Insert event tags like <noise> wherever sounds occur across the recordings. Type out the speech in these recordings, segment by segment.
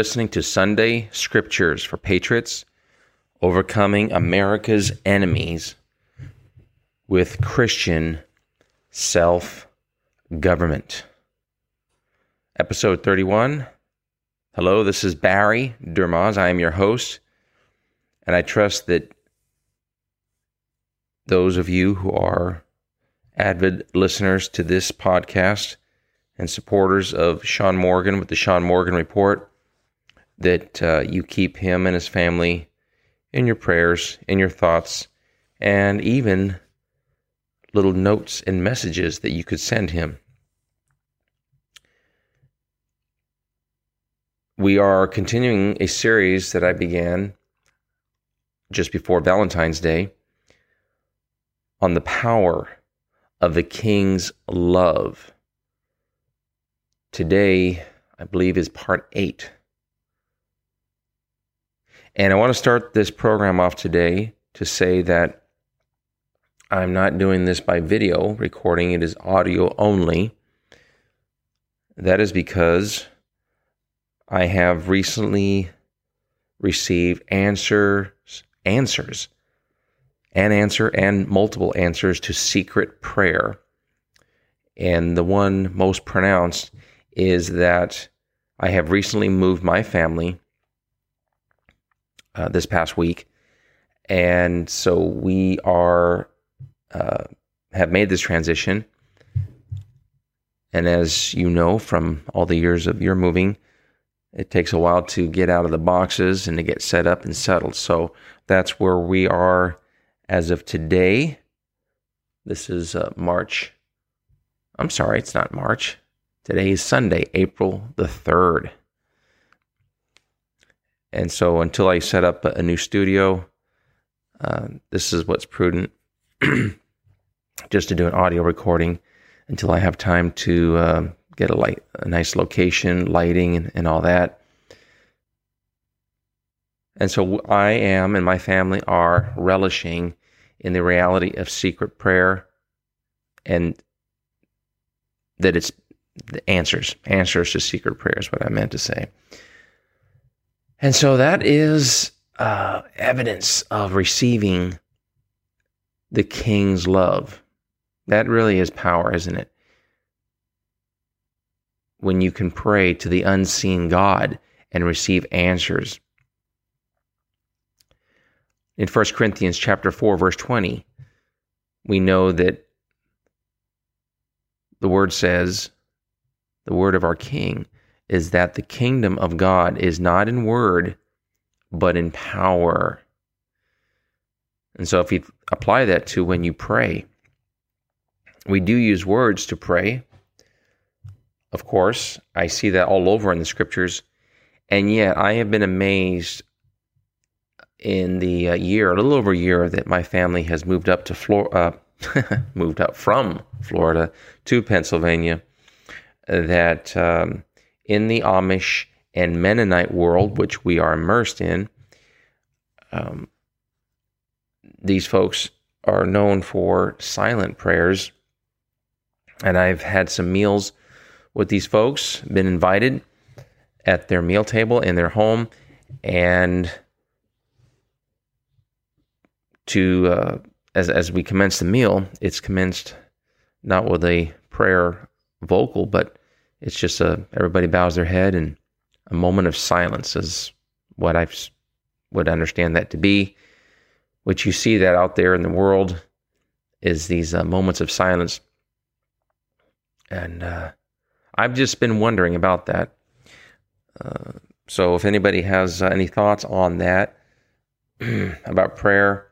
Listening to Sunday Scriptures for Patriots Overcoming America's Enemies with Christian Self Government. Episode 31. Hello, this is Barry Durmaz. I am your host, and I trust that those of you who are avid listeners to this podcast and supporters of Sean Morgan with the Sean Morgan Report that uh, you keep him and his family in your prayers, in your thoughts, and even little notes and messages that you could send him. We are continuing a series that I began just before Valentine's Day on the power of the King's love. Today, I believe, is part eight. And I want to start this program off today to say that I'm not doing this by video recording, it is audio only. That is because I have recently received answers, answers, an answer and multiple answers to secret prayer. And the one most pronounced is that I have recently moved my family uh, this past week, and so we are uh, have made this transition. And as you know from all the years of your moving, it takes a while to get out of the boxes and to get set up and settled. So that's where we are as of today. This is uh, March. I'm sorry, it's not March. Today is Sunday, April the 3rd. And so until I set up a new studio, uh, this is what's prudent <clears throat> just to do an audio recording until I have time to uh, get a light, a nice location, lighting, and, and all that. And so I am and my family are relishing in the reality of secret prayer and that it's the answers, answers to secret prayer is what I meant to say. And so that is uh, evidence of receiving the king's love. That really is power, isn't it? When you can pray to the unseen God and receive answers. In 1 Corinthians chapter 4 verse 20, we know that the word says, the word of our king is that the kingdom of God is not in word, but in power. And so, if you apply that to when you pray, we do use words to pray. Of course, I see that all over in the scriptures. And yet, I have been amazed in the uh, year, a little over a year, that my family has moved up to Florida, uh, <laughs> moved up from Florida to Pennsylvania. That um, in the Amish and Mennonite world, which we are immersed in, um, these folks are known for silent prayers. And I've had some meals with these folks, been invited at their meal table in their home, and to uh, as as we commence the meal, it's commenced not with a prayer vocal, but it's just a everybody bows their head and a moment of silence is what I would understand that to be. Which you see that out there in the world is these uh, moments of silence, and uh, I've just been wondering about that. Uh, so if anybody has uh, any thoughts on that <clears throat> about prayer,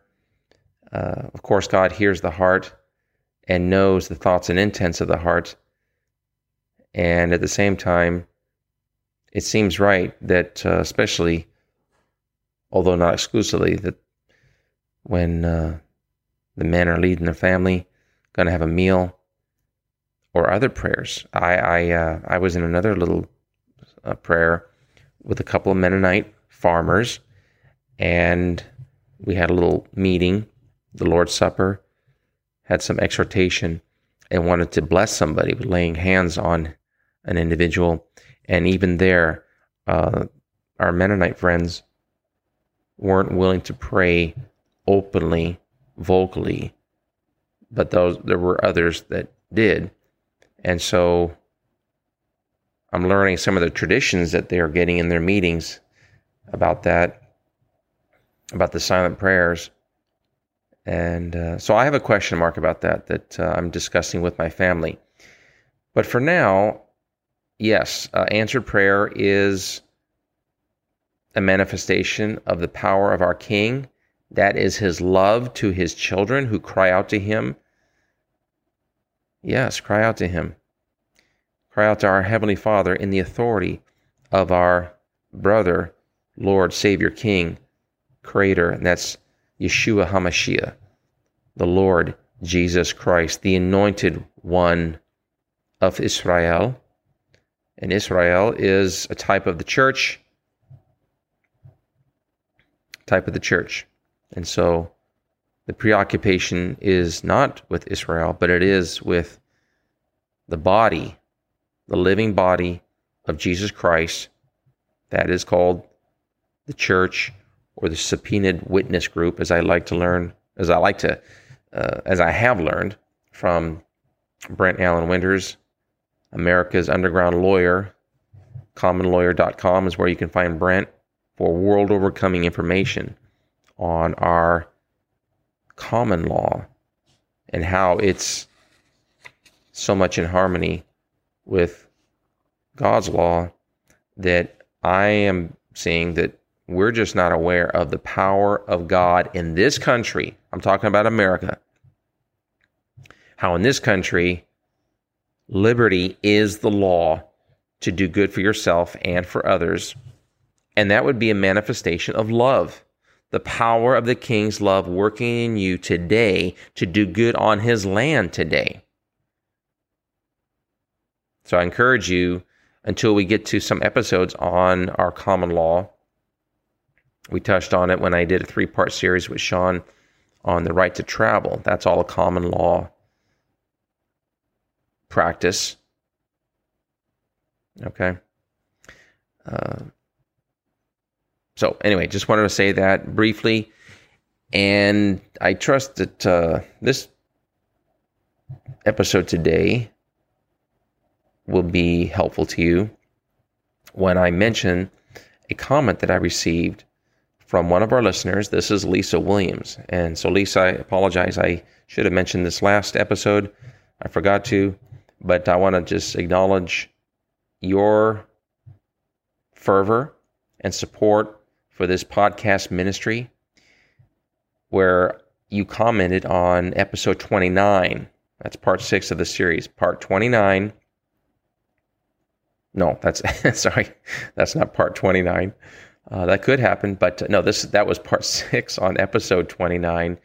uh, of course God hears the heart and knows the thoughts and intents of the heart and at the same time, it seems right that, uh, especially, although not exclusively, that when uh, the men are leading the family, going to have a meal, or other prayers. I I, uh, I was in another little uh, prayer with a couple of Mennonite farmers, and we had a little meeting, the Lord's Supper, had some exhortation, and wanted to bless somebody with laying hands on an individual. And even there, uh, our Mennonite friends weren't willing to pray openly, vocally, but those there were others that did. And so I'm learning some of the traditions that they are getting in their meetings about that, about the silent prayers. And uh, so I have a question mark about that that uh, I'm discussing with my family. But for now, yes, uh, answered prayer is a manifestation of the power of our King. That is his love to his children who cry out to him. Yes, cry out to him. Cry out to our Heavenly Father in the authority of our brother, Lord, Savior, King, Creator, and that's Yeshua HaMashiach, the Lord Jesus Christ, the anointed one of Israel. And Israel is a type of the church, type of the church. And so the preoccupation is not with Israel, but it is with the body, the living body of Jesus Christ. That is called the church or the subpoenaed witness group, as I like to learn, as I like to, uh, as I have learned from Brent Allen Winters, America's Underground Lawyer. CommonLawyer.com is where you can find Brent for world overcoming information on our common law and how it's so much in harmony with God's law that I am seeing that we're just not aware of the power of God in this country. I'm talking about America. How in this country, liberty is the law to do good for yourself and for others. And that would be a manifestation of love. The power of the king's love working in you today to do good on his land today. So I encourage you until we get to some episodes on our common law we touched on it when I did a three part series with Sean on the right to travel. That's all a common law practice. Okay. Uh, so, anyway, just wanted to say that briefly. And I trust that uh, this episode today will be helpful to you when I mention a comment that I received from one of our listeners. This is Lisa Williams. And so, Lisa, I apologize. I should have mentioned this last episode. I forgot to, but I want to just acknowledge your fervor and support for this podcast ministry where you commented on episode 29. That's part six of the series. Part 29. No, that's <laughs> sorry, that's not part 29. Uh, that could happen, but no, this that was part six on episode 29,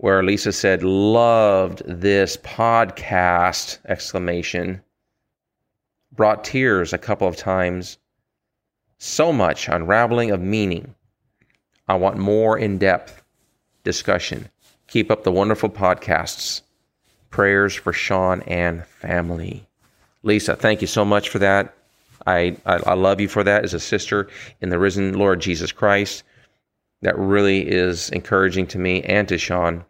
where Lisa said, "Loved this podcast!" Exclamation. Brought tears a couple of times. So much unraveling of meaning. I want more in depth discussion. Keep up the wonderful podcasts. Prayers for Sean and family. Lisa, thank you so much for that. I, I, I love you for that as a sister in the risen Lord Jesus Christ. That really is encouraging to me and to Sean.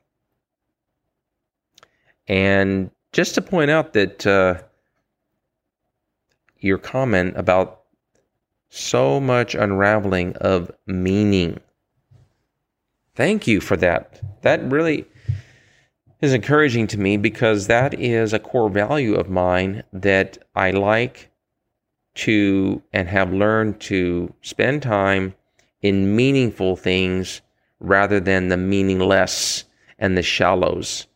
And just to point out that uh, your comment about so much unraveling of meaning. Thank you for that. That really is encouraging to me because that is a core value of mine that I like to and have learned to spend time in meaningful things rather than the meaningless and the shallows.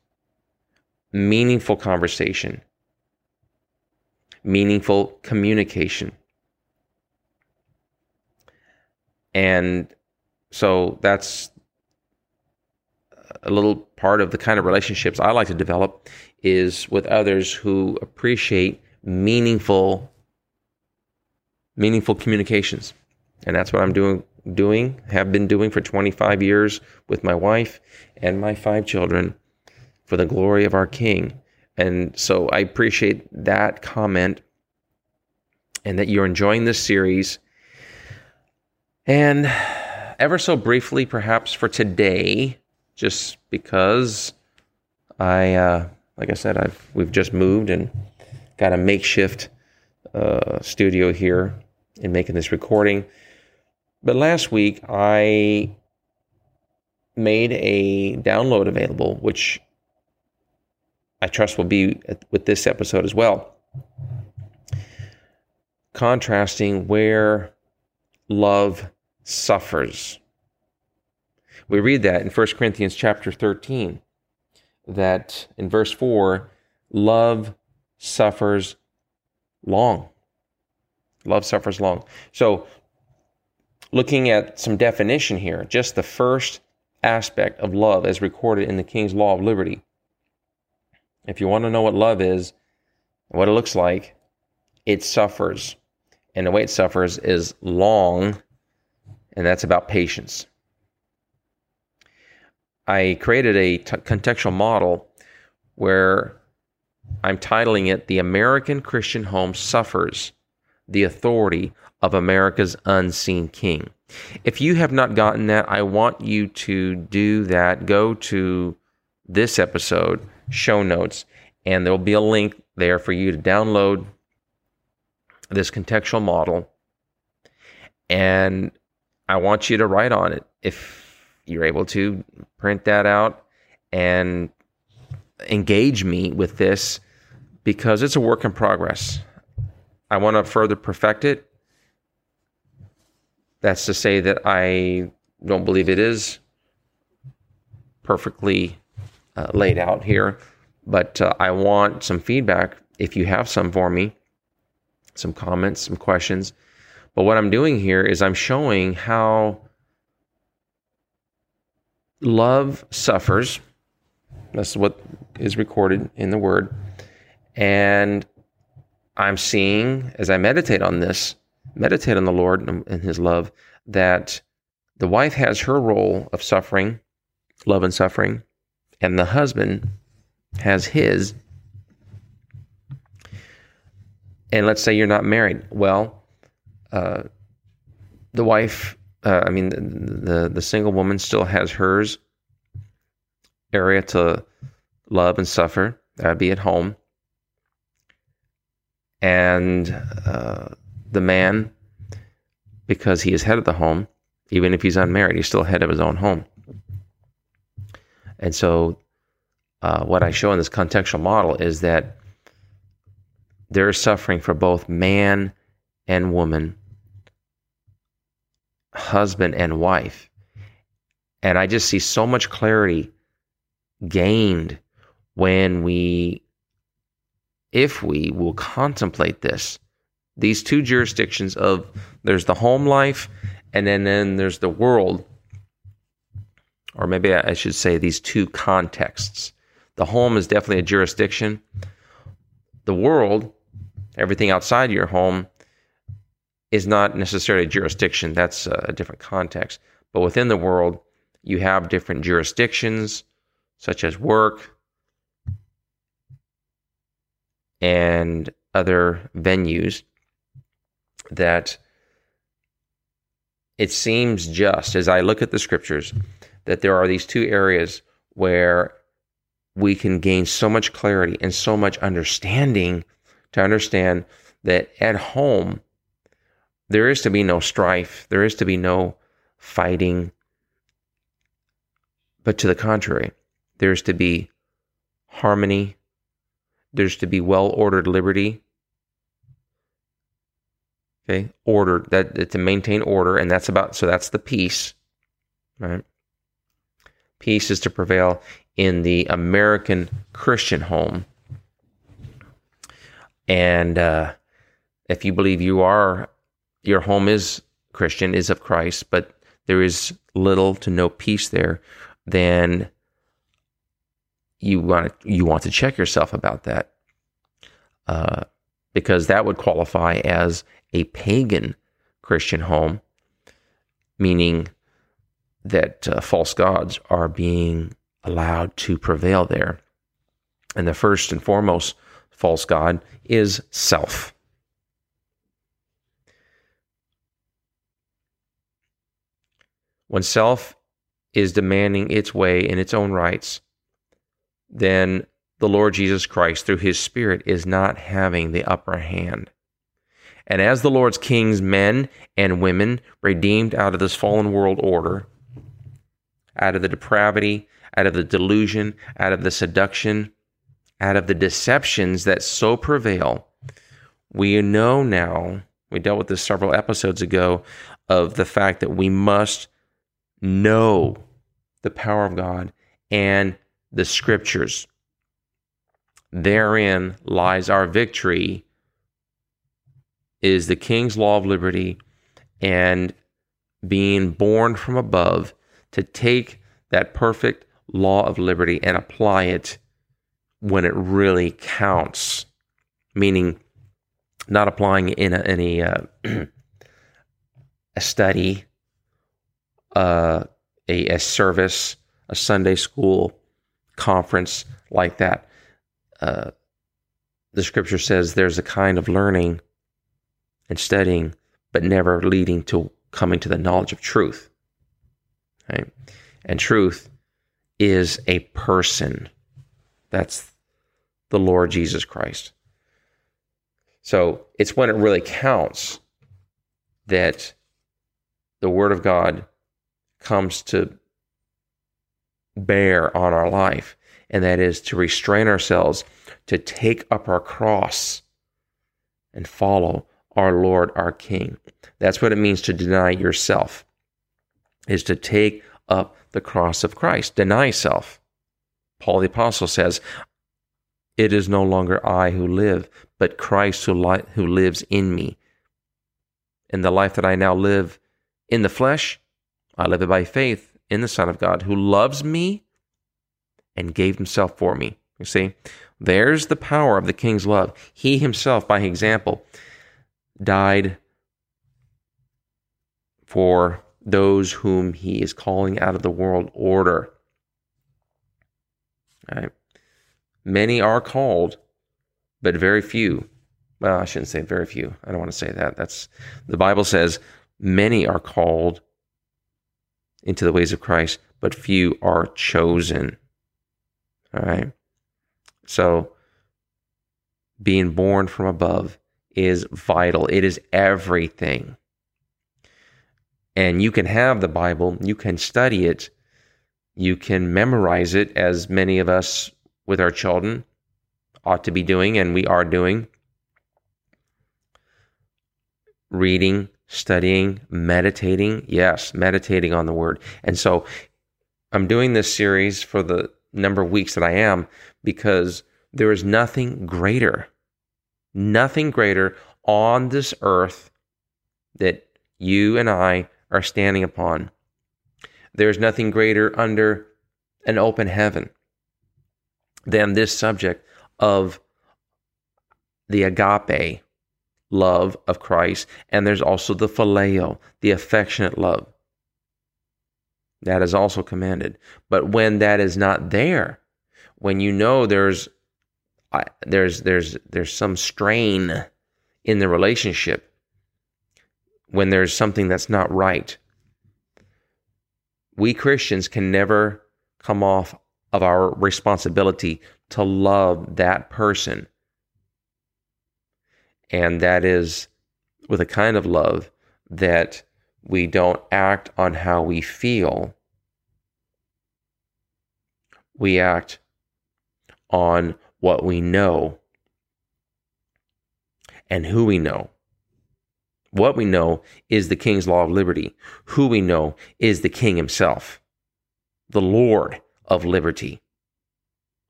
Meaningful conversation, meaningful communication. And so that's a little part of the kind of relationships I like to develop is with others who appreciate meaningful meaningful communications. And that's what I'm doing doing, have been doing for 25 years with my wife and my five children for the glory of our King. And so I appreciate that comment and that you're enjoying this series. And ever so briefly, perhaps for today, just because I, uh, like I said, I've we've just moved and got a makeshift uh, studio here in making this recording. But last week I made a download available, which I trust will be with this episode as well. Contrasting where love suffers. We read that in 1 Corinthians chapter 13, that in verse 4, love suffers long. Love suffers long. So, looking at some definition here, just the first aspect of love as recorded in the King's Law of Liberty. If you want to know what love is, what it looks like, it suffers. And the way it suffers is long, and that's about patience. I created a t- contextual model where I'm titling it The American Christian Home Suffers the Authority of America's Unseen King. If you have not gotten that, I want you to do that. Go to this episode, show notes, and there'll be a link there for you to download this contextual model. And I want you to write on it. If you're able to, print that out and engage me with this because it's a work in progress. I want to further perfect it that's to say that I don't believe it is perfectly uh, laid out here, but uh, I want some feedback if you have some for me, some comments, some questions. But what I'm doing here is I'm showing how love suffers. That's what is recorded in the word. And I'm seeing as I meditate on this meditate on the Lord and His love, that the wife has her role of suffering, love and suffering, and the husband has his. And let's say you're not married. Well, uh, the wife, uh, I mean, the, the, the single woman still has hers area to love and suffer. That'd be at home. And uh, the man, because he is head of the home, even if he's unmarried, he's still head of his own home. And so, uh, what I show in this contextual model is that there is suffering for both man and woman, husband and wife. And I just see so much clarity gained when we, if we will contemplate this these two jurisdictions of there's the home life and then, then there's the world or maybe I should say these two contexts. The home is definitely a jurisdiction. The world, everything outside your home, is not necessarily a jurisdiction. That's a different context. But within the world, you have different jurisdictions, such as work and other venues that it seems just as I look at the scriptures that there are these two areas where we can gain so much clarity and so much understanding to understand that at home there is to be no strife, there is to be no fighting, but to the contrary, there's to be harmony, there's to be well ordered liberty, Okay, order that to maintain order, and that's about so that's the peace, right? Peace is to prevail in the American Christian home, and uh, if you believe you are, your home is Christian, is of Christ, but there is little to no peace there, then you want to, you want to check yourself about that, uh, because that would qualify as a pagan Christian home, meaning that uh, false gods are being allowed to prevail there. And the first and foremost false god is self. when self is demanding its way in its own rights, then the Lord Jesus Christ, through his Spirit, is not having the upper hand. And as the Lord's king's men and women, redeemed out of this fallen world order, out of the depravity, out of the delusion, out of the seduction, out of the deceptions that so prevail, we know now, we dealt with this several episodes ago, of the fact that we must know the power of God and the scriptures. Therein lies our victory is the king's law of liberty and being born from above to take that perfect law of liberty and apply it when it really counts, meaning not applying in a, any uh, <clears throat> a study, uh, a, a service, a Sunday school conference like that. Uh, the scripture says there's a kind of learning and studying, but never leading to coming to the knowledge of truth. Right? And truth is a person. That's the Lord Jesus Christ. So it's when it really counts that the Word of God comes to bear on our life, and that is to restrain ourselves, to take up our cross and follow our Lord, our King. That's what it means to deny yourself, is to take up the cross of Christ, deny self. Paul the Apostle says, It is no longer I who live, but Christ who, li- who lives in me. In the life that I now live in the flesh, I live it by faith in the Son of God who loves me and gave himself for me. You see, there's the power of the King's love. He himself, by example, died for those whom he is calling out of the world order. Right? Many are called, but very few. Well, I shouldn't say very few. I don't want to say that. That's the Bible says many are called into the ways of Christ, but few are chosen. All right. So being born from above is vital. It is everything. And you can have the Bible, you can study it, you can memorize it, as many of us with our children ought to be doing, and we are doing. Reading, studying, meditating. Yes, meditating on the Word. And so I'm doing this series for the number of weeks that I am because there is nothing greater nothing greater on this earth that you and I are standing upon. There's nothing greater under an open heaven than this subject of the agape love of Christ. And there's also the phileo, the affectionate love. That is also commanded. But when that is not there, when you know there's there's there's there's some strain in the relationship when there's something that's not right. We Christians can never come off of our responsibility to love that person. And that is with a kind of love that we don't act on how we feel. We act on what we know and who we know. What we know is the King's law of liberty. Who we know is the King himself, the Lord of liberty.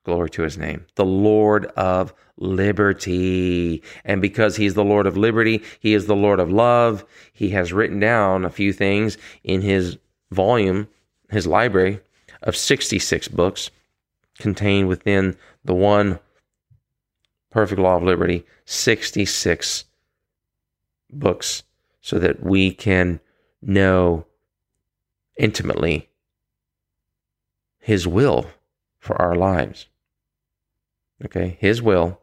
Glory to his name, the Lord of liberty. And because he's the Lord of liberty, he is the Lord of love. He has written down a few things in his volume, his library of 66 books contained within the one perfect law of liberty 66 books so that we can know intimately his will for our lives. Okay? His will.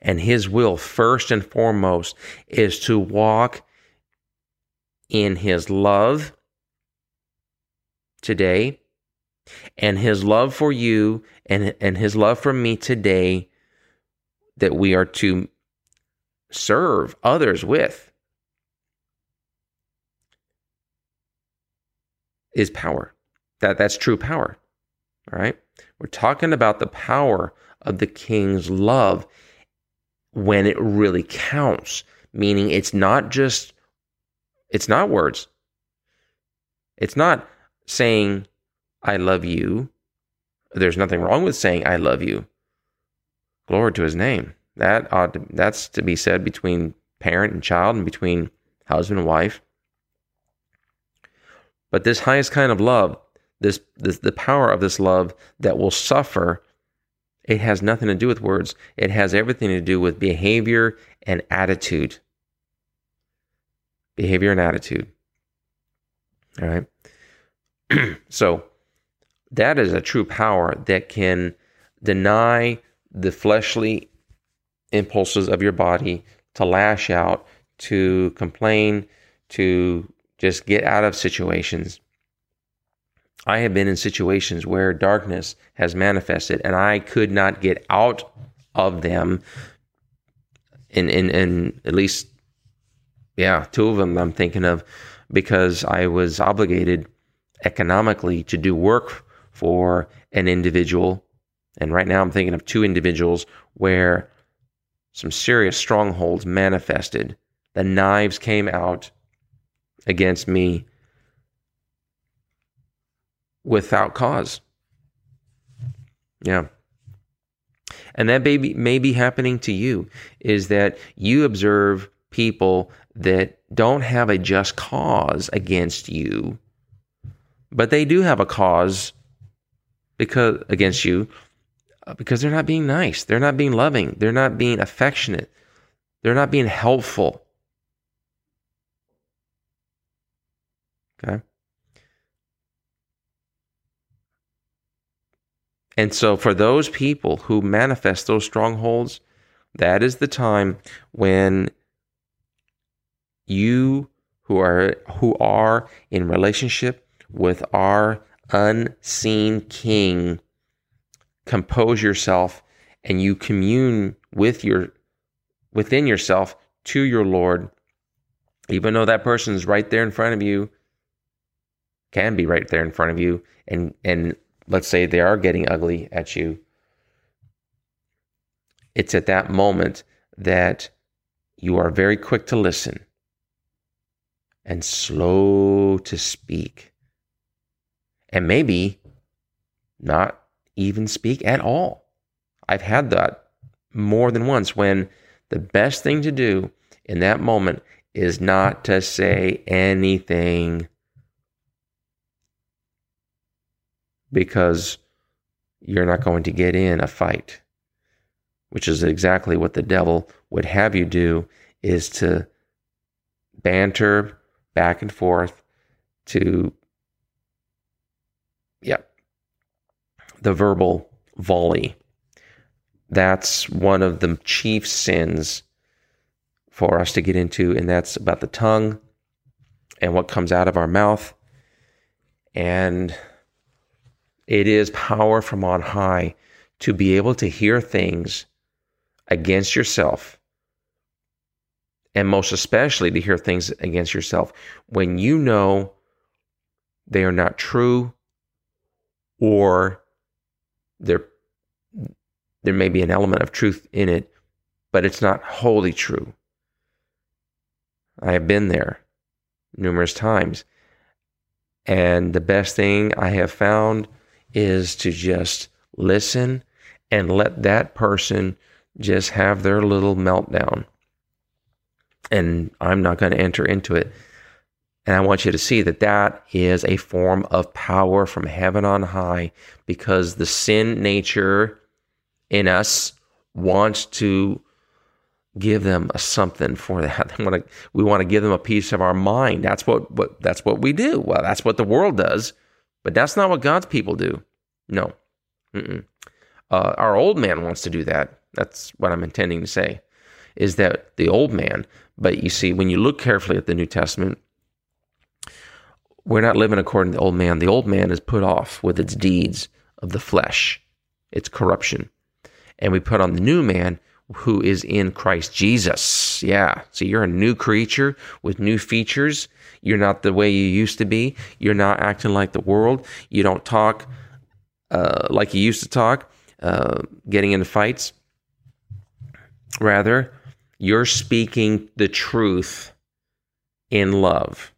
And his will first and foremost is to walk in his love today and his love for you and, and his love for me today that we are to serve others with is power. That that's true power. All right? We're talking about the power of the king's love when it really counts, meaning it's not just it's not words. It's not saying I love you. There's nothing wrong with saying I love you. Glory to his name. That ought to, that's to be said between parent and child and between husband and wife. But this highest kind of love, this, this the power of this love that will suffer, it has nothing to do with words. It has everything to do with behavior and attitude. Behavior and attitude. All right. <clears throat> so that is a true power that can deny the fleshly impulses of your body to lash out, to complain, to just get out of situations. I have been in situations where darkness has manifested and I could not get out of them. In, in, in at least, yeah, two of them I'm thinking of because I was obligated economically to do work for an individual. And right now I'm thinking of two individuals where some serious strongholds manifested. The knives came out against me without cause. Yeah. And that may be, may be happening to you is that you observe people that don't have a just cause against you, but they do have a cause because against you Uh, because they're not being nice. They're not being loving. They're not being affectionate. They're not being helpful. Okay. And so, for those people who manifest those strongholds, that is the time when you who are who are in relationship with our unseen king compose yourself and you commune with your within yourself to your Lord, even though that person is right there in front of you, can be right there in front of you, and and let's say they are getting ugly at you. It's at that moment that you are very quick to listen and slow to speak. And maybe not even speak at all. I've had that more than once when the best thing to do in that moment is not to say anything because you're not going to get in a fight which is exactly what the devil would have you do is to banter back and forth to yeah the verbal volley. That's one of the chief sins for us to get into, and that's about the tongue and what comes out of our mouth. And it is power from on high to be able to hear things against yourself. And most especially to hear things against yourself when you know they are not true or there there may be an element of truth in it, but it's not wholly true. I have been there numerous times. And the best thing I have found is to just listen and let that person just have their little meltdown. And I'm not going to enter into it. And I want you to see that that is a form of power from heaven on high because the sin nature in us wants to give them a something for that. <laughs> They want to, we want to give them a piece of our mind. That's what, what that's what we do. Well, that's what the world does, but that's not what God's people do. No. Uh, our old man wants to do that. That's what I'm intending to say. Is that the old man? But you see, when you look carefully at the New Testament, we're not living according to the old man. The old man is put off with its deeds of the flesh, its corruption. And we put on the new man who is in Christ Jesus. Yeah. So you're a new creature with new features. You're not the way you used to be. You're not acting like the world. You don't talk uh, like you used to talk, uh, getting into fights. Rather, you're speaking the truth in love.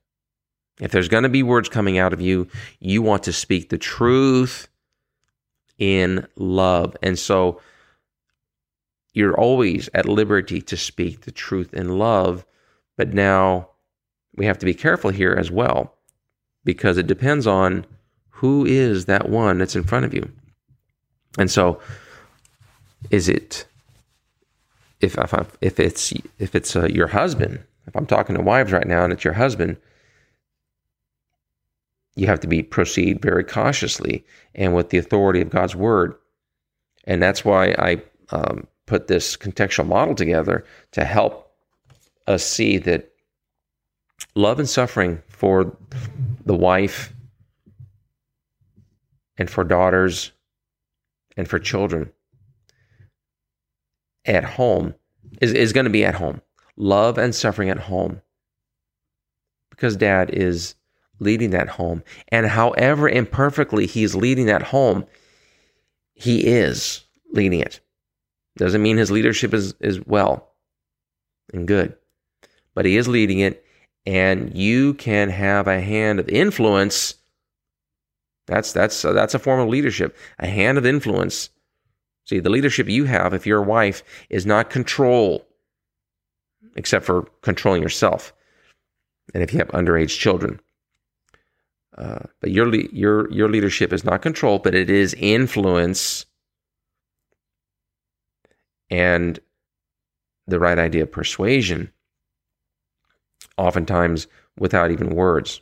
If there's going to be words coming out of you, you want to speak the truth in love. And so you're always at liberty to speak the truth in love. But now we have to be careful here as well because it depends on who is that one that's in front of you. And so is it if if, if it's if it's uh, your husband, if I'm talking to wives right now and it's your husband, you have to be proceed very cautiously and with the authority of God's word. And that's why I um, put this contextual model together to help us see that love and suffering for the wife and for daughters and for children at home is, is going to be at home. Love and suffering at home. Because dad is leading that home. And however imperfectly he's leading that home, he is leading it. Doesn't mean his leadership is, is well and good, but he is leading it. And you can have a hand of influence. That's that's uh, that's a form of leadership. A hand of influence. See, the leadership you have, if you're a wife, is not control, except for controlling yourself, and if you have underage children. Uh, but your your your leadership is not control, but it is influence and the right idea of persuasion, oftentimes without even words.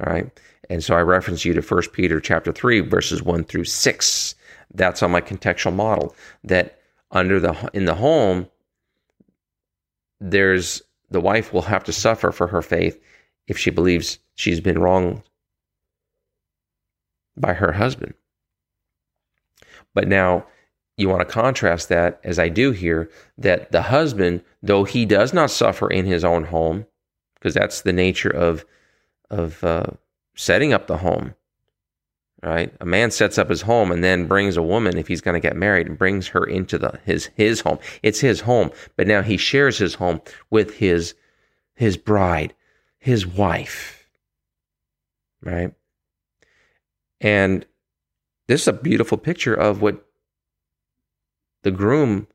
All right. And so I reference you to 1 Peter chapter 3, verses 1 through 6. That's on my contextual model. That under the in the home, there's the wife will have to suffer for her faith if she believes she's been wronged by her husband. But now you want to contrast that, as I do here, that the husband, though he does not suffer in his own home, because that's the nature of of uh, setting up the home, right? A man sets up his home and then brings a woman, if he's going to get married, and brings her into the his his home. It's his home, but now he shares his home with his his bride, his wife, right? And this is a beautiful picture of what the groom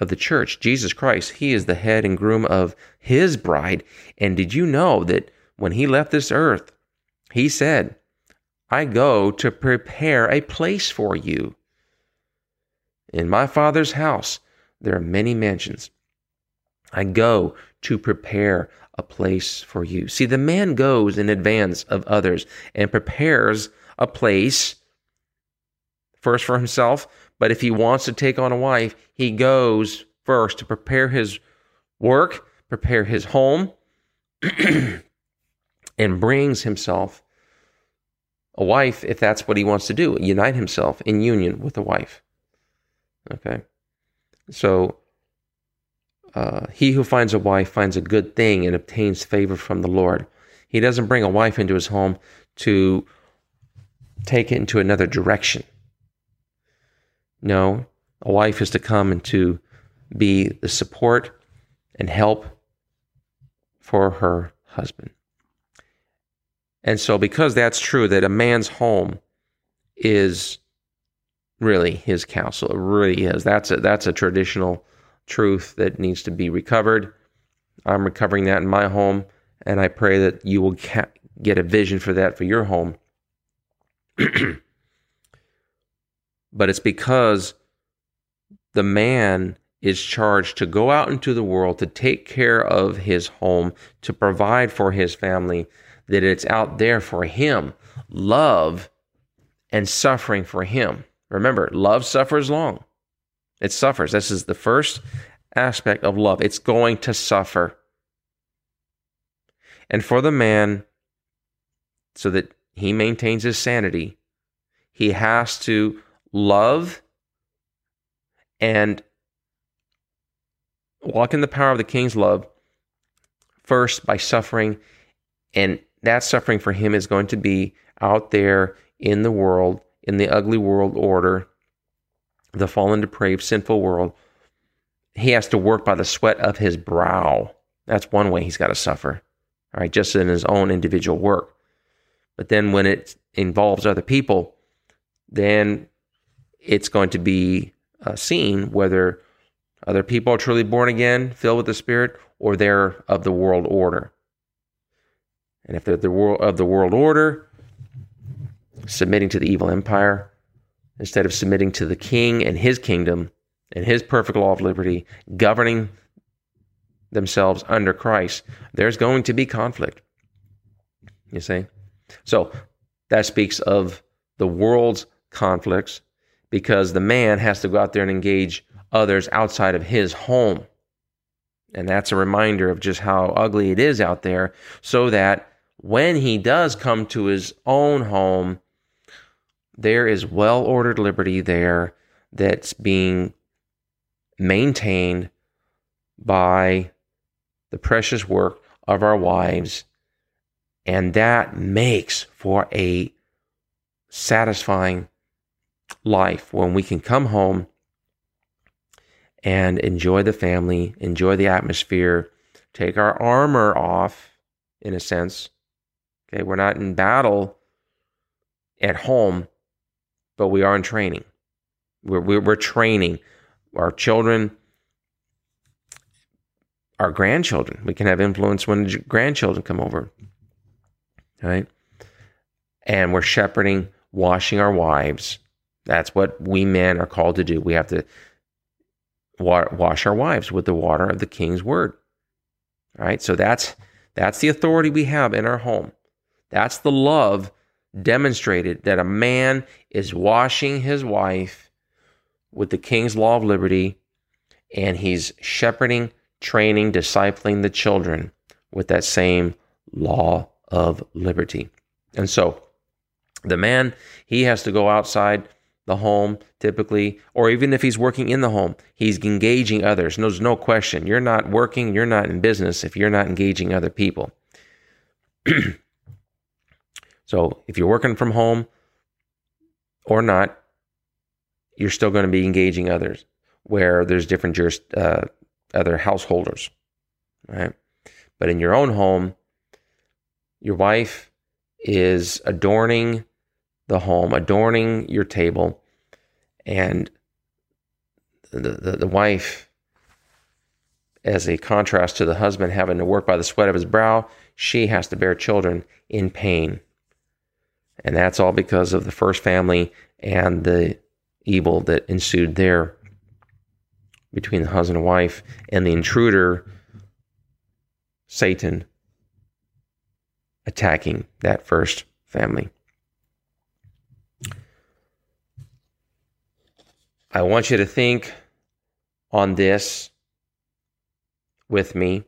of the church, Jesus Christ, he is the head and groom of his bride. And did you know that when he left this earth, he said, I go to prepare a place for you. In my Father's house, there are many mansions. I go to prepare a place for you. See, the man goes in advance of others and prepares a place first for himself, but if he wants to take on a wife, he goes first to prepare his work, prepare his home, <clears throat> and brings himself a wife if that's what he wants to do, unite himself in union with a wife. Okay. So uh, he who finds a wife finds a good thing and obtains favor from the Lord. He doesn't bring a wife into his home to take it into another direction. No, a wife is to come and to be the support and help for her husband. And so, because that's true, that a man's home is really his counsel. It really is. That's a, that's a traditional truth that needs to be recovered. I'm recovering that in my home, and I pray that you will ca- get a vision for that for your home. <clears throat> but it's because the man is charged to go out into the world to take care of his home, to provide for his family, that it's out there for him. Love and suffering for him. Remember, love suffers long. It suffers. This is the first aspect of love. It's going to suffer. And for the man, so that he maintains his sanity, he has to love and walk in the power of the king's love first by suffering. And that suffering for him is going to be out there in the world, in the ugly world order, the fallen, depraved, sinful world. He has to work by the sweat of his brow. That's one way he's got to suffer, all right, just in his own individual work. But then when it involves other people, then it's going to be uh, seen whether other people are truly born again, filled with the Spirit, or they're of the world order. And if they're the world of the world order, submitting to the evil empire, instead of submitting to the king and his kingdom and his perfect law of liberty, governing themselves under Christ, there's going to be conflict. You see? So that speaks of the world's conflicts because the man has to go out there and engage others outside of his home. And that's a reminder of just how ugly it is out there, so that when he does come to his own home, there is well ordered liberty there that's being maintained by the precious work of our wives. And that makes for a satisfying life when we can come home and enjoy the family, enjoy the atmosphere, take our armor off, in a sense. Okay, we're not in battle at home, but we are in training. We're, we're, we're training our children, our grandchildren. We can have influence when grandchildren come over. Right? And we're shepherding, washing our wives. That's what we men are called to do. We have to wash our wives with the water of the king's word. All right? So that's that's the authority we have in our home. That's the love demonstrated that a man is washing his wife with the king's law of liberty and he's shepherding, training, discipling the children with that same law of liberty. And so the man, he has to go outside the home typically, or even if he's working in the home, he's engaging others. There's no question. You're not working, you're not in business if you're not engaging other people. <clears throat> so if you're working from home or not, you're still going to be engaging others where there's different juris, uh, other householders, right? But in your own home, your wife is adorning the home, adorning your table, and the, the, the wife, as a contrast to the husband having to work by the sweat of his brow, she has to bear children in pain. And that's all because of the first family and the evil that ensued there between the husband and wife and the intruder, Satan, attacking that first family. I want you to think on this with me.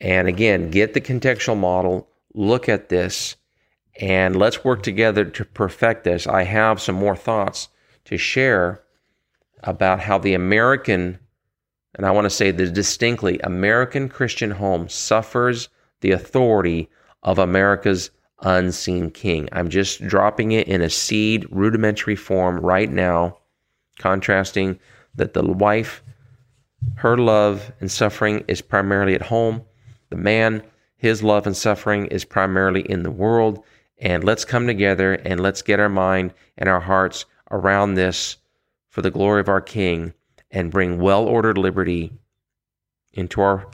And again, get the contextual model, look at this, and let's work together to perfect this. I have some more thoughts to share about how the American, and I want to say the distinctly American Christian home suffers the authority of America's unseen king. I'm just dropping it in a seed rudimentary form right now contrasting that the wife, her love and suffering is primarily at home. The man, his love and suffering is primarily in the world. And let's come together and let's get our mind and our hearts around this for the glory of our King and bring well ordered liberty into our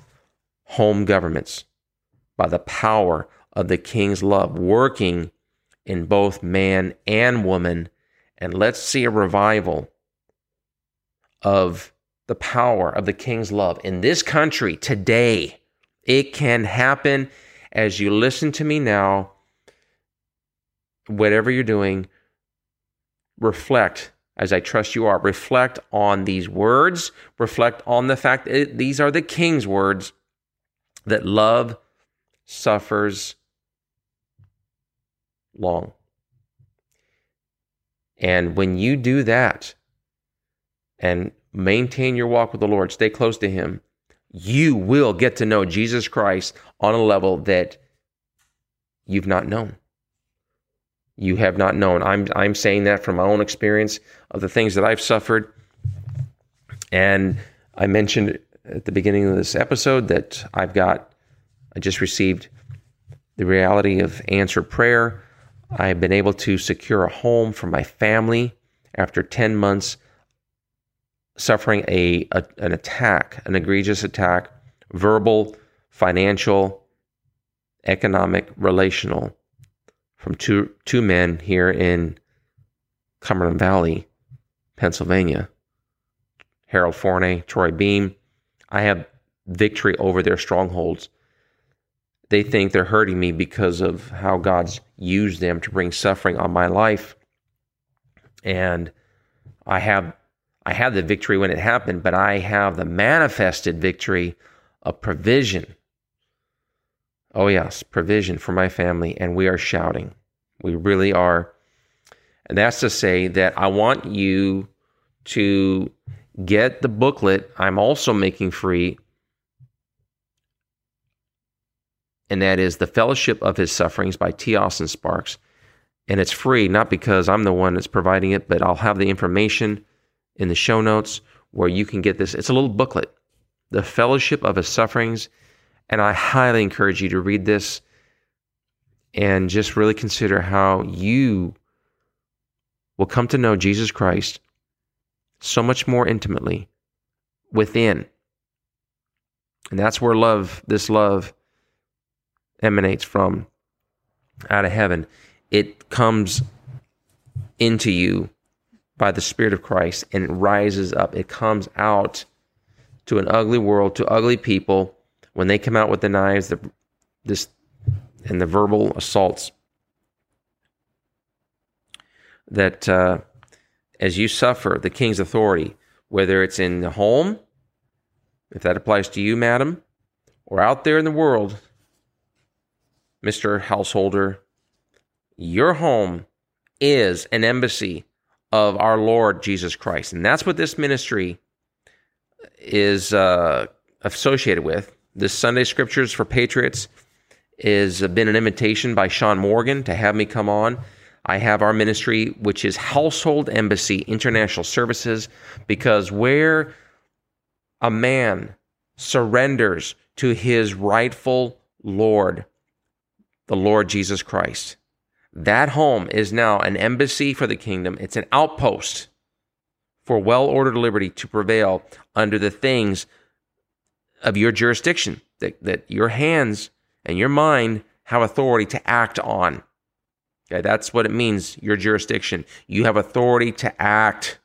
home governments by the power of the King's love working in both man and woman. And let's see a revival of the power of the king's love in this country today. It can happen as you listen to me now. Whatever you're doing, reflect as I trust you are. Reflect on these words. Reflect on the fact that these are the king's words that love suffers long. And when you do that and maintain your walk with the Lord, stay close to Him, you will get to know Jesus Christ on a level that you've not known. You have not known. I'm I'm saying that from my own experience of the things that I've suffered. And I mentioned at the beginning of this episode that I've got I just received the reality of answered prayer. I've been able to secure a home for my family after 10 months suffering a, a, an attack, an egregious attack, verbal, financial, economic, relational, from two two men here in Cumberland Valley, Pennsylvania. Harold Forney, Troy Beam. I have victory over their strongholds. They think they're hurting me because of how God's used them to bring suffering on my life. And I have I had the victory when it happened, but I have the manifested victory of provision. Oh, yes, provision for my family, and we are shouting. We really are. And that's to say that I want you to get the booklet I'm also making free, and that is The Fellowship of His Sufferings by T. Austin Sparks. And it's free, not because I'm the one that's providing it, but I'll have the information in the show notes where you can get this. It's a little booklet, The Fellowship of His Sufferings. And I highly encourage you to read this and just really consider how you will come to know Jesus Christ so much more intimately within. And that's where love, this love, emanates from out of heaven. It comes into you by the Spirit of Christ and it rises up. It comes out to an ugly world, to ugly people. When they come out with the knives, the, this and the verbal assaults, that uh, as you suffer the king's authority, whether it's in the home, if that applies to you, madam, or out there in the world, Mr. Householder, your home is an embassy of our Lord Jesus Christ. And that's what this ministry is uh, associated with. This Sunday Scriptures for Patriots has been an invitation by Sean Morgan to have me come on. I have our ministry, which is Household Embassy International Services, because where a man surrenders to his rightful Lord, the Lord Jesus Christ, that home is now an embassy for the kingdom. It's an outpost for well ordered liberty to prevail under the things of your jurisdiction that, that your hands and your mind have authority to act on. Okay, that's what it means, your jurisdiction. You have authority to act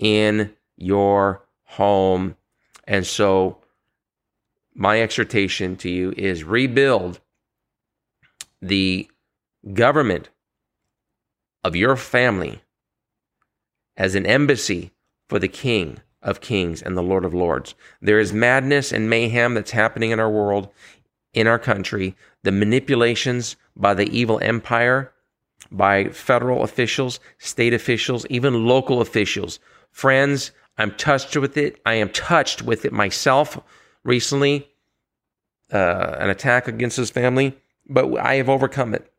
in your home. And so, my exhortation to you is rebuild the government of your family as an embassy for the King of Kings and the Lord of Lords. There is madness and mayhem that's happening in our world, in our country, the manipulations by the evil empire, by federal officials, state officials, even local officials. Friends, I'm touched with it. I am touched with it myself recently, uh, an attack against his family, but I have overcome it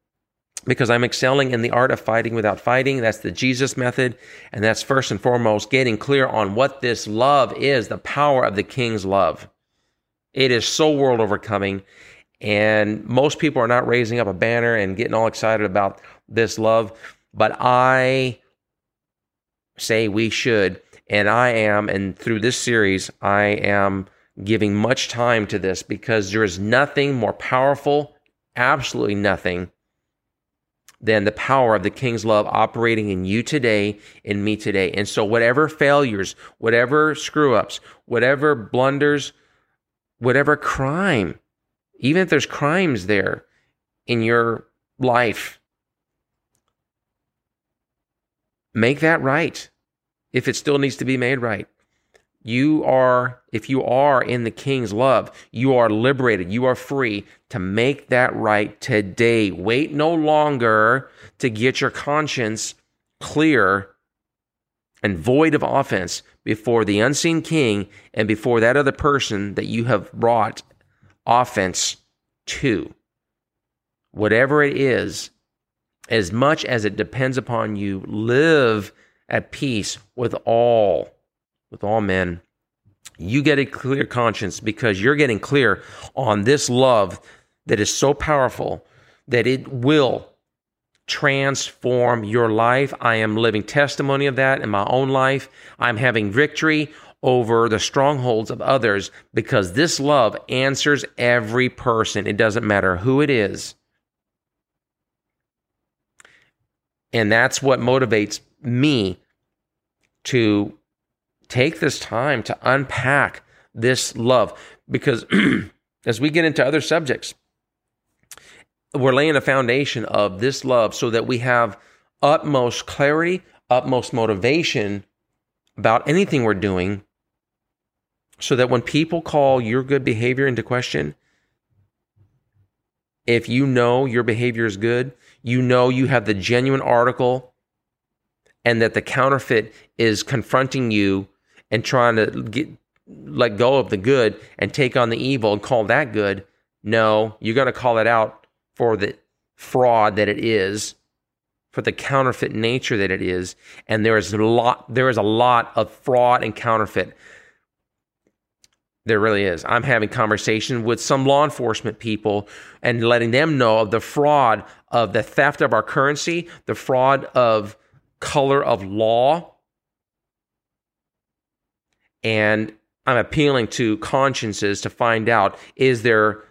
because I'm excelling in the art of fighting without fighting. That's the Jesus method. And that's first and foremost getting clear on what this love is the power of the King's love. It is so world overcoming. And most people are not raising up a banner and getting all excited about this love. But I say we should. And I am. And through this series, I am giving much time to this because there is nothing more powerful, absolutely nothing than the power of the King's love operating in you today, in me today. And so, whatever failures, whatever screw ups, whatever blunders, whatever crime, even if there's crimes there in your life, make that right if it still needs to be made right. You are, if you are in the king's love, you are liberated. You are free to make that right today. Wait no longer to get your conscience clear and void of offense before the unseen king and before that other person that you have brought offense to. Whatever it is, as much as it depends upon you, live at peace with all with all men. You get a clear conscience because you're getting clear on this love that is so powerful that it will transform your life. I am living testimony of that in my own life. I'm having victory over the strongholds of others because this love answers every person. It doesn't matter who it is. And that's what motivates me to take this time to unpack this love. Because <clears throat> as we get into other subjects, we're laying a foundation of this love so that we have utmost clarity, utmost motivation about anything we're doing, so that when people call your good behavior into question, if you know your behavior is good, you know you have the genuine article and that the counterfeit is confronting you and trying to get let go of the good and take on the evil and call that good. No, you're going to call it out for the fraud that it is, for the counterfeit nature that it is, and there is a lot there is a lot of fraud and counterfeit. There really is. I'm having conversation with some law enforcement people and letting them know of the fraud of the theft of our currency, the fraud of color of law, and I'm appealing to consciences to find out is there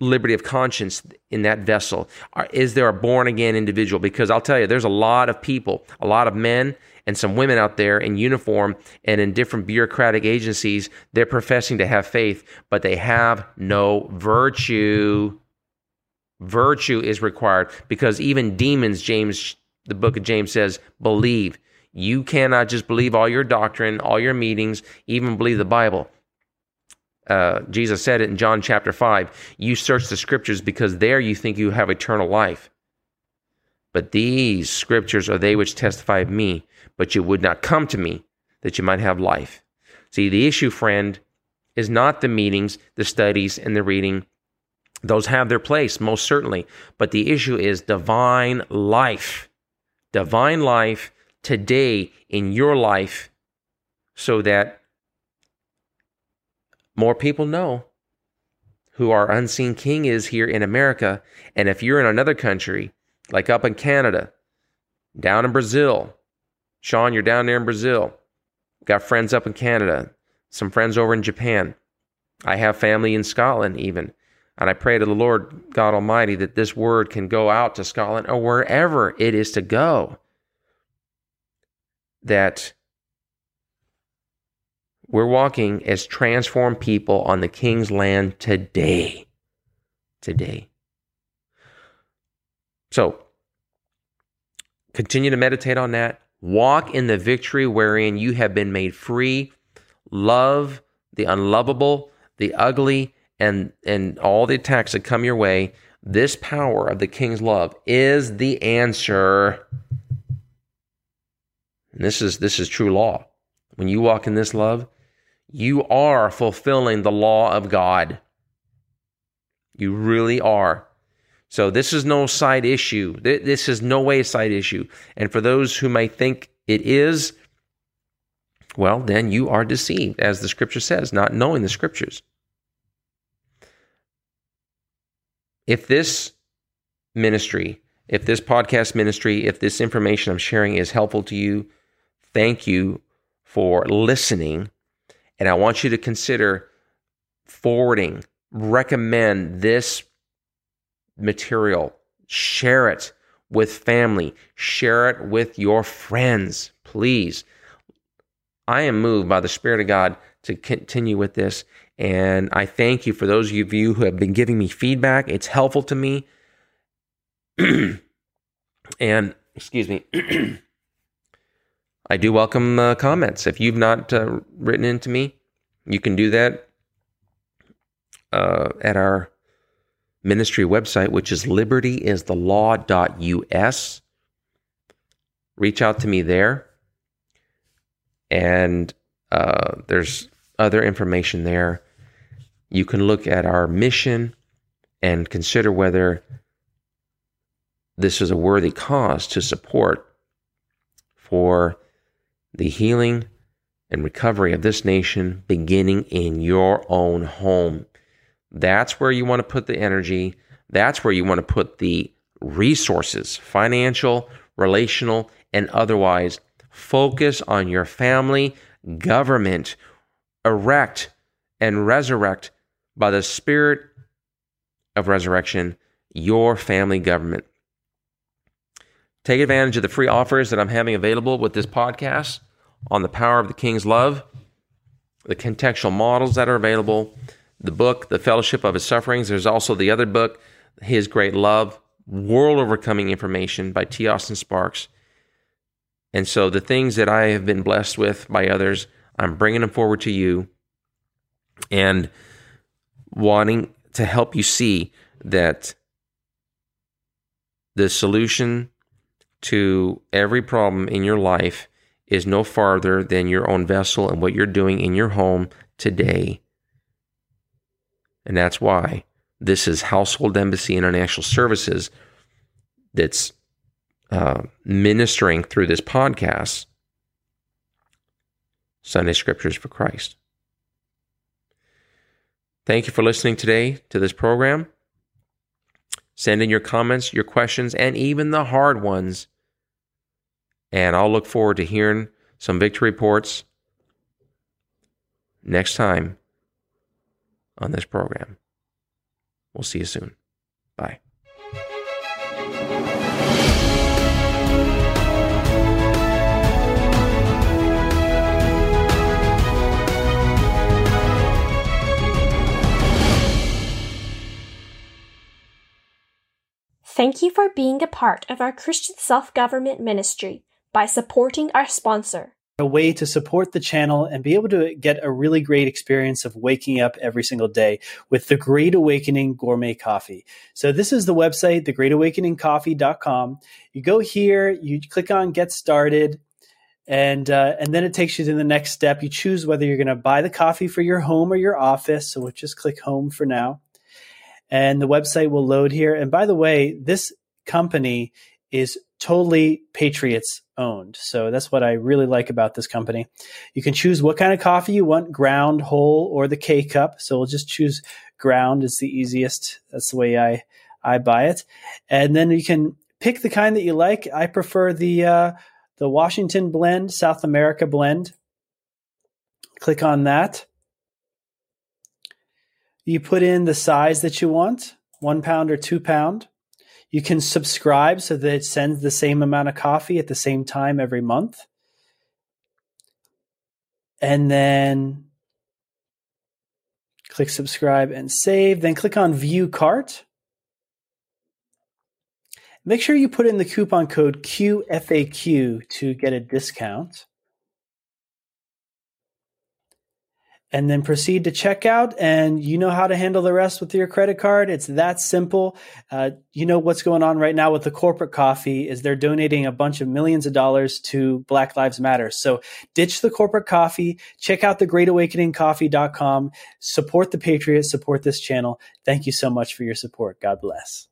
liberty of conscience in that vessel? Is there a born again individual? Because I'll tell you, there's a lot of people, a lot of men and some women out there in uniform and in different bureaucratic agencies. They're professing to have faith, but they have no virtue. Virtue is required because even demons, James, the book of James says, believe. You cannot just believe all your doctrine, all your meetings, even believe the Bible. Uh, Jesus said it in John chapter 5. You search the scriptures because there you think you have eternal life. But these scriptures are they which testify of me, but you would not come to me that you might have life. See, the issue, friend, is not the meetings, the studies, and the reading. Those have their place, most certainly. But the issue is divine life. Divine life today in your life so that more people know who our unseen king is here in America. And if you're in another country, like up in Canada, down in Brazil, Sean, you're down there in Brazil. Got friends up in Canada, some friends over in Japan. I have family in Scotland, even. And I pray to the Lord God Almighty that this word can go out to Scotland or wherever it is to go that we're walking as transformed people on the king's land today. Today. So, continue to meditate on that. Walk in the victory wherein you have been made free. Love the unlovable, the ugly, and, and all the attacks that come your way. This power of the king's love is the answer and this is this is true law. When you walk in this love, you are fulfilling the law of God. You really are. So this is no side issue. This is no way a side issue. And for those who may think it is, well, then you are deceived, as the scripture says, not knowing the scriptures. If this ministry, if this podcast ministry, if this information I'm sharing is helpful to you, thank you for listening. And I want you to consider forwarding, recommend this material, share it with family, share it with your friends, please. I am moved by the Spirit of God to continue with this. And I thank you for those of you who have been giving me feedback. It's helpful to me. <clears throat> and, excuse me. <clears throat> I do welcome uh, comments. If you've not uh, written into me, you can do that uh, at our ministry website, which is libertyisthe.law.us. Reach out to me there. And uh, there's other information there. You can look at our mission and consider whether this is a worthy cause to support for the healing and recovery of this nation beginning in your own home. That's where you want to put the energy. That's where you want to put the resources, financial, relational, and otherwise. Focus on your family, government, erect and resurrect by the Spirit of resurrection your family government. Take advantage of the free offers that I'm having available with this podcast on the power of the King's love, the contextual models that are available, the book, The Fellowship of His Sufferings. There's also the other book, His Great Love, World Overcoming Information by T. Austin Sparks. And so the things that I have been blessed with by others, I'm bringing them forward to you and wanting to help you see that the solution to every problem in your life is no farther than your own vessel and what you're doing in your home today. And that's why this is Household Embassy International Services that's uh, ministering through this podcast Sunday Scriptures for Christ. Thank you for listening today to this program. Send in your comments, your questions, and even the hard ones. And I'll look forward to hearing some victory reports next time on this program. We'll see you soon. Bye. Thank you for being a part of our Christian self government ministry by supporting our sponsor. A way to support the channel and be able to get a really great experience of waking up every single day with the Great Awakening Gourmet Coffee. So, this is the website, thegreatawakeningcoffee.com. You go here, you click on Get Started, and uh, and then it takes you to the next step. You choose whether you're going to buy the coffee for your home or your office. So we'll just click home for now and the website will load here. And by the way, this company is totally Patriots owned. So that's what I really like about this company. You can choose what kind of coffee you want, ground, whole, or the K cup. So we'll just choose ground. It's the easiest. That's the way I, I buy it. And then you can pick the kind that you like. I prefer the, uh, the Washington blend, South America blend. Click on that. You put in the size that you want, one pound or two pound. You can subscribe so that it sends the same amount of coffee at the same time every month. And then click subscribe and save. Then click on view cart. Make sure you put in the coupon code QFAQ to get a discount. And then proceed to checkout and you know how to handle the rest with your credit card. It's that simple. Uh, you know what's going on right now with the corporate coffee is they're donating a bunch of millions of dollars to black lives matter. So ditch the corporate coffee check out the greatawakeningcoffee.com support the patriots support this channel. Thank you so much for your support. God bless